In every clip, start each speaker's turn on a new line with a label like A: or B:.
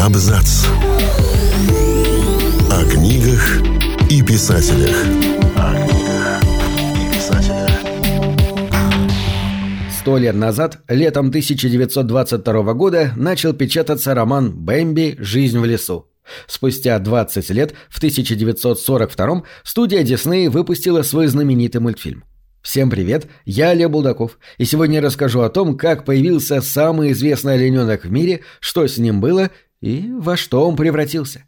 A: Абзац. О книгах и писателях. О книгах и писателях.
B: Сто лет назад, летом 1922 года, начал печататься роман «Бэмби. Жизнь в лесу». Спустя 20 лет, в 1942 студия Дисней выпустила свой знаменитый мультфильм. Всем привет, я Лев Булдаков, и сегодня я расскажу о том, как появился самый известный олененок в мире, что с ним было и во что он превратился.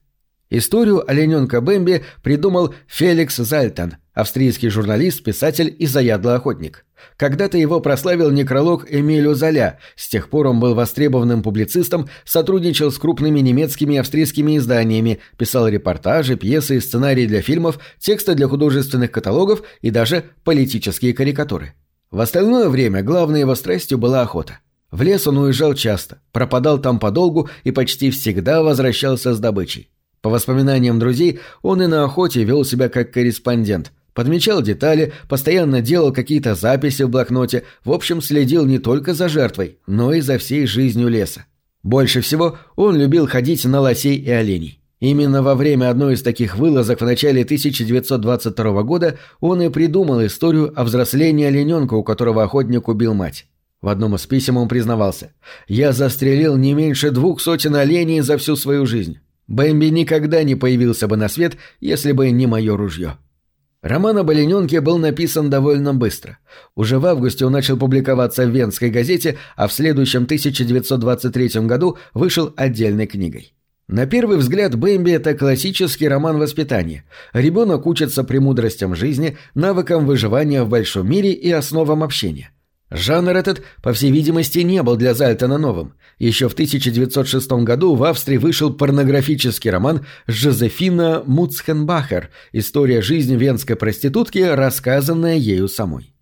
B: Историю олененка Бэмби придумал Феликс Зальтон, австрийский журналист, писатель и заядлый охотник. Когда-то его прославил некролог Эмилио Золя, с тех пор он был востребованным публицистом, сотрудничал с крупными немецкими и австрийскими изданиями, писал репортажи, пьесы и сценарии для фильмов, тексты для художественных каталогов и даже политические карикатуры. В остальное время главной его страстью была охота. В лес он уезжал часто, пропадал там подолгу и почти всегда возвращался с добычей. По воспоминаниям друзей, он и на охоте вел себя как корреспондент, подмечал детали, постоянно делал какие-то записи в блокноте, в общем, следил не только за жертвой, но и за всей жизнью леса. Больше всего он любил ходить на лосей и оленей. Именно во время одной из таких вылазок в начале 1922 года он и придумал историю о взрослении олененка, у которого охотник убил мать. В одном из писем он признавался «Я застрелил не меньше двух сотен оленей за всю свою жизнь. Бэмби никогда не появился бы на свет, если бы не мое ружье. Роман об олененке был написан довольно быстро. Уже в августе он начал публиковаться в Венской газете, а в следующем 1923 году вышел отдельной книгой. На первый взгляд Бэмби – это классический роман воспитания. Ребенок учится премудростям жизни, навыкам выживания в большом мире и основам общения – Жанр этот, по всей видимости, не был для Зальтона новым. Еще в 1906 году в Австрии вышел порнографический роман Жозефина Муцхенбахер «История жизни венской проститутки, рассказанная ею самой».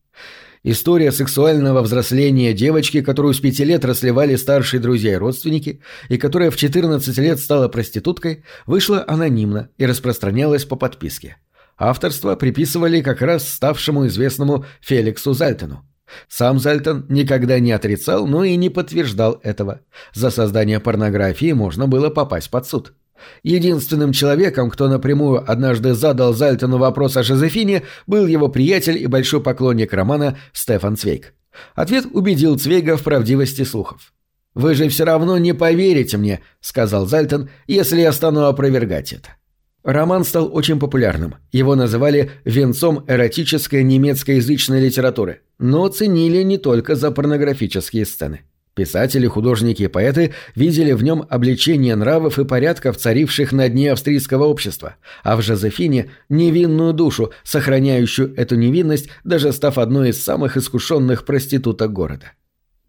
B: История сексуального взросления девочки, которую с пяти лет расливали старшие друзья и родственники, и которая в 14 лет стала проституткой, вышла анонимно и распространялась по подписке. Авторство приписывали как раз ставшему известному Феликсу Зальтону. Сам Зальтон никогда не отрицал, но и не подтверждал этого. За создание порнографии можно было попасть под суд. Единственным человеком, кто напрямую однажды задал Зальтону вопрос о Жозефине, был его приятель и большой поклонник романа Стефан Цвейг. Ответ убедил Цвейга в правдивости слухов. «Вы же все равно не поверите мне», — сказал Зальтон, — «если я стану опровергать это». Роман стал очень популярным. Его называли «венцом эротической немецкоязычной литературы», но ценили не только за порнографические сцены. Писатели, художники и поэты видели в нем обличение нравов и порядков, царивших на дне австрийского общества, а в Жозефине – невинную душу, сохраняющую эту невинность, даже став одной из самых искушенных проституток города.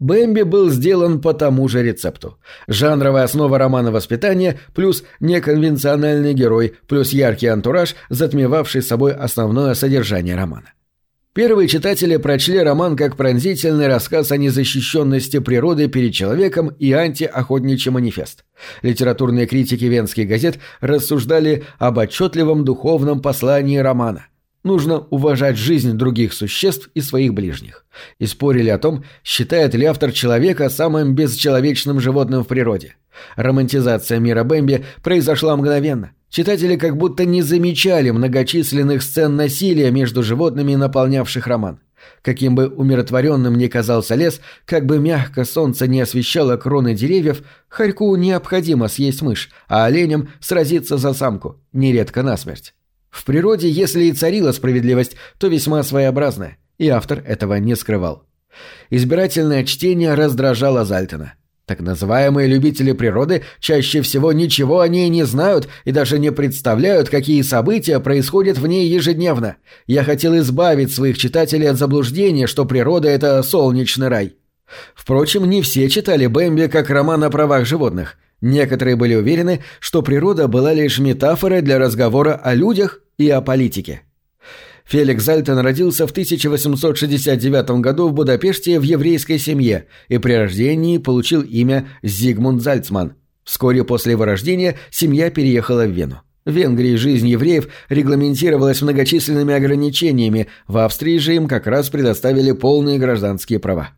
B: Бэмби был сделан по тому же рецепту. Жанровая основа романа «Воспитание» плюс неконвенциональный герой плюс яркий антураж, затмевавший собой основное содержание романа. Первые читатели прочли роман как пронзительный рассказ о незащищенности природы перед человеком и антиохотничий манифест. Литературные критики венских газет рассуждали об отчетливом духовном послании романа. Нужно уважать жизнь других существ и своих ближних. И спорили о том, считает ли автор человека самым бесчеловечным животным в природе. Романтизация мира Бэмби произошла мгновенно. Читатели как будто не замечали многочисленных сцен насилия между животными, наполнявших роман. Каким бы умиротворенным ни казался лес, как бы мягко солнце не освещало кроны деревьев, хорьку необходимо съесть мышь, а оленям сразиться за самку, нередко насмерть. В природе, если и царила справедливость, то весьма своеобразная, и автор этого не скрывал. Избирательное чтение раздражало Зальтона. Так называемые любители природы чаще всего ничего о ней не знают и даже не представляют, какие события происходят в ней ежедневно. Я хотел избавить своих читателей от заблуждения, что природа – это солнечный рай. Впрочем, не все читали Бэмби как роман о правах животных. Некоторые были уверены, что природа была лишь метафорой для разговора о людях и о политике. Феликс Зальтон родился в 1869 году в Будапеште в еврейской семье и при рождении получил имя Зигмунд Зальцман. Вскоре после его рождения семья переехала в Вену. В Венгрии жизнь евреев регламентировалась многочисленными ограничениями, в Австрии же им как раз предоставили полные гражданские права.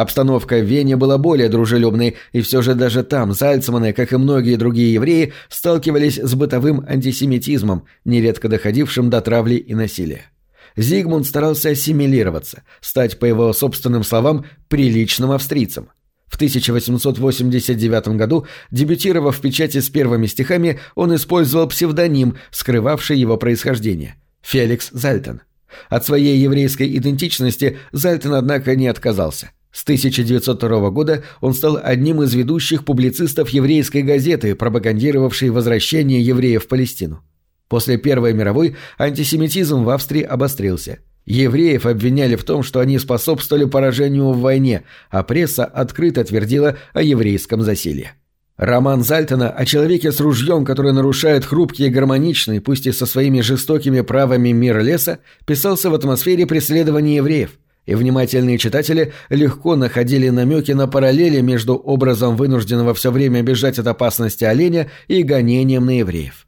B: Обстановка в Вене была более дружелюбной, и все же даже там Зальцманы, как и многие другие евреи, сталкивались с бытовым антисемитизмом, нередко доходившим до травли и насилия. Зигмунд старался ассимилироваться, стать, по его собственным словам, приличным австрийцем. В 1889 году, дебютировав в печати с первыми стихами, он использовал псевдоним, скрывавший его происхождение – Феликс Зальтен. От своей еврейской идентичности Зальтен, однако, не отказался. С 1902 года он стал одним из ведущих публицистов еврейской газеты, пропагандировавшей возвращение евреев в Палестину. После Первой мировой антисемитизм в Австрии обострился. Евреев обвиняли в том, что они способствовали поражению в войне, а пресса открыто твердила о еврейском засилье. Роман Зальтона о человеке с ружьем, который нарушает хрупкий и гармоничный, пусть и со своими жестокими правами мир леса, писался в атмосфере преследования евреев, и внимательные читатели легко находили намеки на параллели между образом вынужденного все время бежать от опасности оленя и гонением на евреев.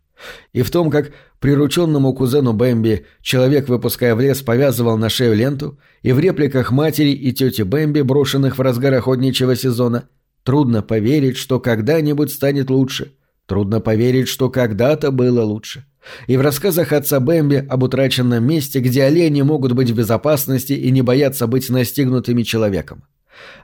B: И в том, как прирученному кузену Бэмби человек, выпуская в лес, повязывал на шею ленту, и в репликах матери и тети Бэмби, брошенных в разгар охотничьего сезона, трудно поверить, что когда-нибудь станет лучше. Трудно поверить, что когда-то было лучше. И в рассказах отца Бэмби об утраченном месте, где олени могут быть в безопасности и не боятся быть настигнутыми человеком.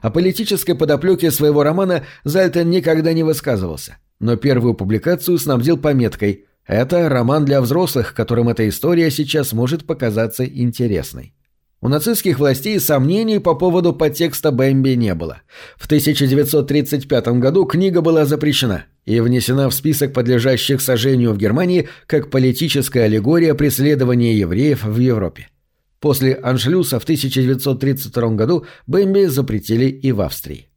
B: О политической подоплеке своего романа Зальтен никогда не высказывался, но первую публикацию снабдил пометкой это роман для взрослых, которым эта история сейчас может показаться интересной. У нацистских властей сомнений по поводу подтекста Бэмби не было. В 1935 году книга была запрещена и внесена в список подлежащих сожжению в Германии как политическая аллегория преследования евреев в Европе. После аншлюса в 1932 году Бэмби запретили и в Австрии.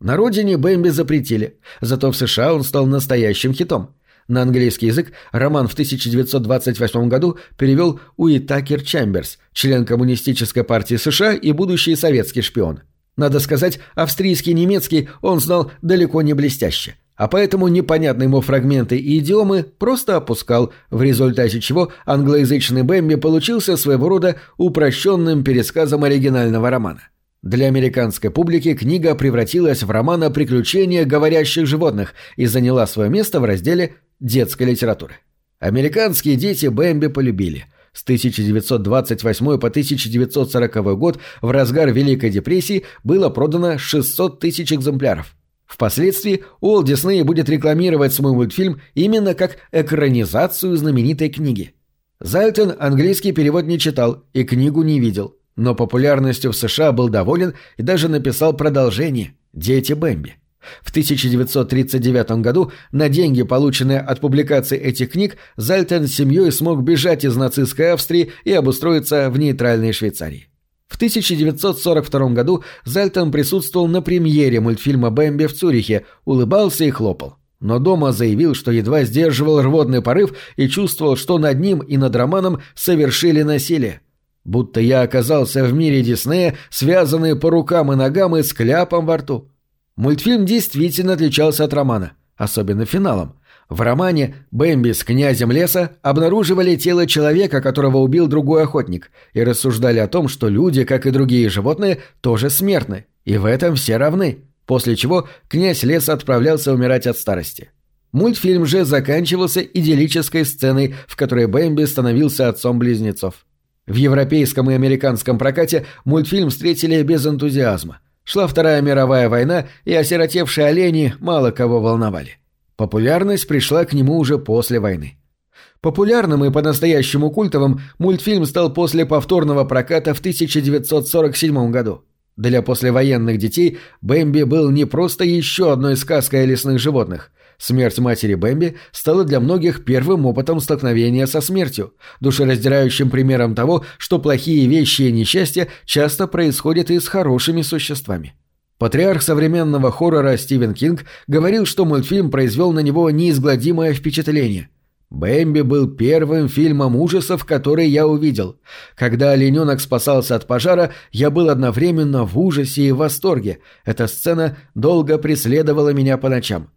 B: На родине Бэмби запретили, зато в США он стал настоящим хитом. На английский язык роман в 1928 году перевел Уитакер Чамберс, член Коммунистической партии США и будущий советский шпион. Надо сказать, австрийский немецкий он знал далеко не блестяще, а поэтому непонятные ему фрагменты и идиомы просто опускал, в результате чего англоязычный Бэмби получился своего рода упрощенным пересказом оригинального романа. Для американской публики книга превратилась в роман о приключениях говорящих животных и заняла свое место в разделе детской литературы. Американские дети Бэмби полюбили. С 1928 по 1940 год в разгар Великой депрессии было продано 600 тысяч экземпляров. Впоследствии Уолт Дисней будет рекламировать свой мультфильм именно как экранизацию знаменитой книги. Зальтон английский перевод не читал и книгу не видел, но популярностью в США был доволен и даже написал продолжение «Дети Бэмби». В 1939 году на деньги, полученные от публикации этих книг, Зальтен с семьей смог бежать из нацистской Австрии и обустроиться в нейтральной Швейцарии. В 1942 году Зальтен присутствовал на премьере мультфильма «Бэмби» в Цюрихе, улыбался и хлопал. Но дома заявил, что едва сдерживал рвотный порыв и чувствовал, что над ним и над романом совершили насилие. Будто я оказался в мире Диснея, связанный по рукам и ногам и с кляпом во рту. Мультфильм действительно отличался от романа, особенно финалом. В романе Бэмби с князем леса обнаруживали тело человека, которого убил другой охотник, и рассуждали о том, что люди, как и другие животные, тоже смертны, и в этом все равны, после чего князь леса отправлялся умирать от старости. Мультфильм же заканчивался идиллической сценой, в которой Бэмби становился отцом близнецов. В европейском и американском прокате мультфильм встретили без энтузиазма – Шла Вторая мировая война, и осиротевшие олени мало кого волновали. Популярность пришла к нему уже после войны. Популярным и по-настоящему культовым мультфильм стал после повторного проката в 1947 году. Для послевоенных детей Бэмби был не просто еще одной сказкой о лесных животных. Смерть матери Бэмби стала для многих первым опытом столкновения со смертью, душераздирающим примером того, что плохие вещи и несчастья часто происходят и с хорошими существами. Патриарх современного хоррора Стивен Кинг говорил, что мультфильм произвел на него неизгладимое впечатление. «Бэмби был первым фильмом ужасов, который я увидел. Когда олененок спасался от пожара, я был одновременно в ужасе и в восторге. Эта сцена долго преследовала меня по ночам.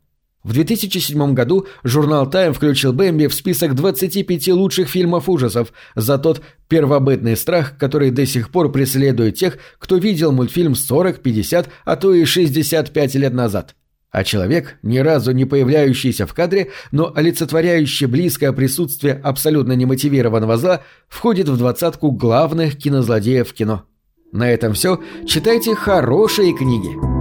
B: В 2007 году журнал Time включил Бэмби в список 25 лучших фильмов ужасов за тот первобытный страх, который до сих пор преследует тех, кто видел мультфильм 40, 50, а то и 65 лет назад. А человек, ни разу не появляющийся в кадре, но олицетворяющий близкое присутствие абсолютно немотивированного зла, входит в двадцатку главных кинозлодеев кино. На этом все. Читайте хорошие книги.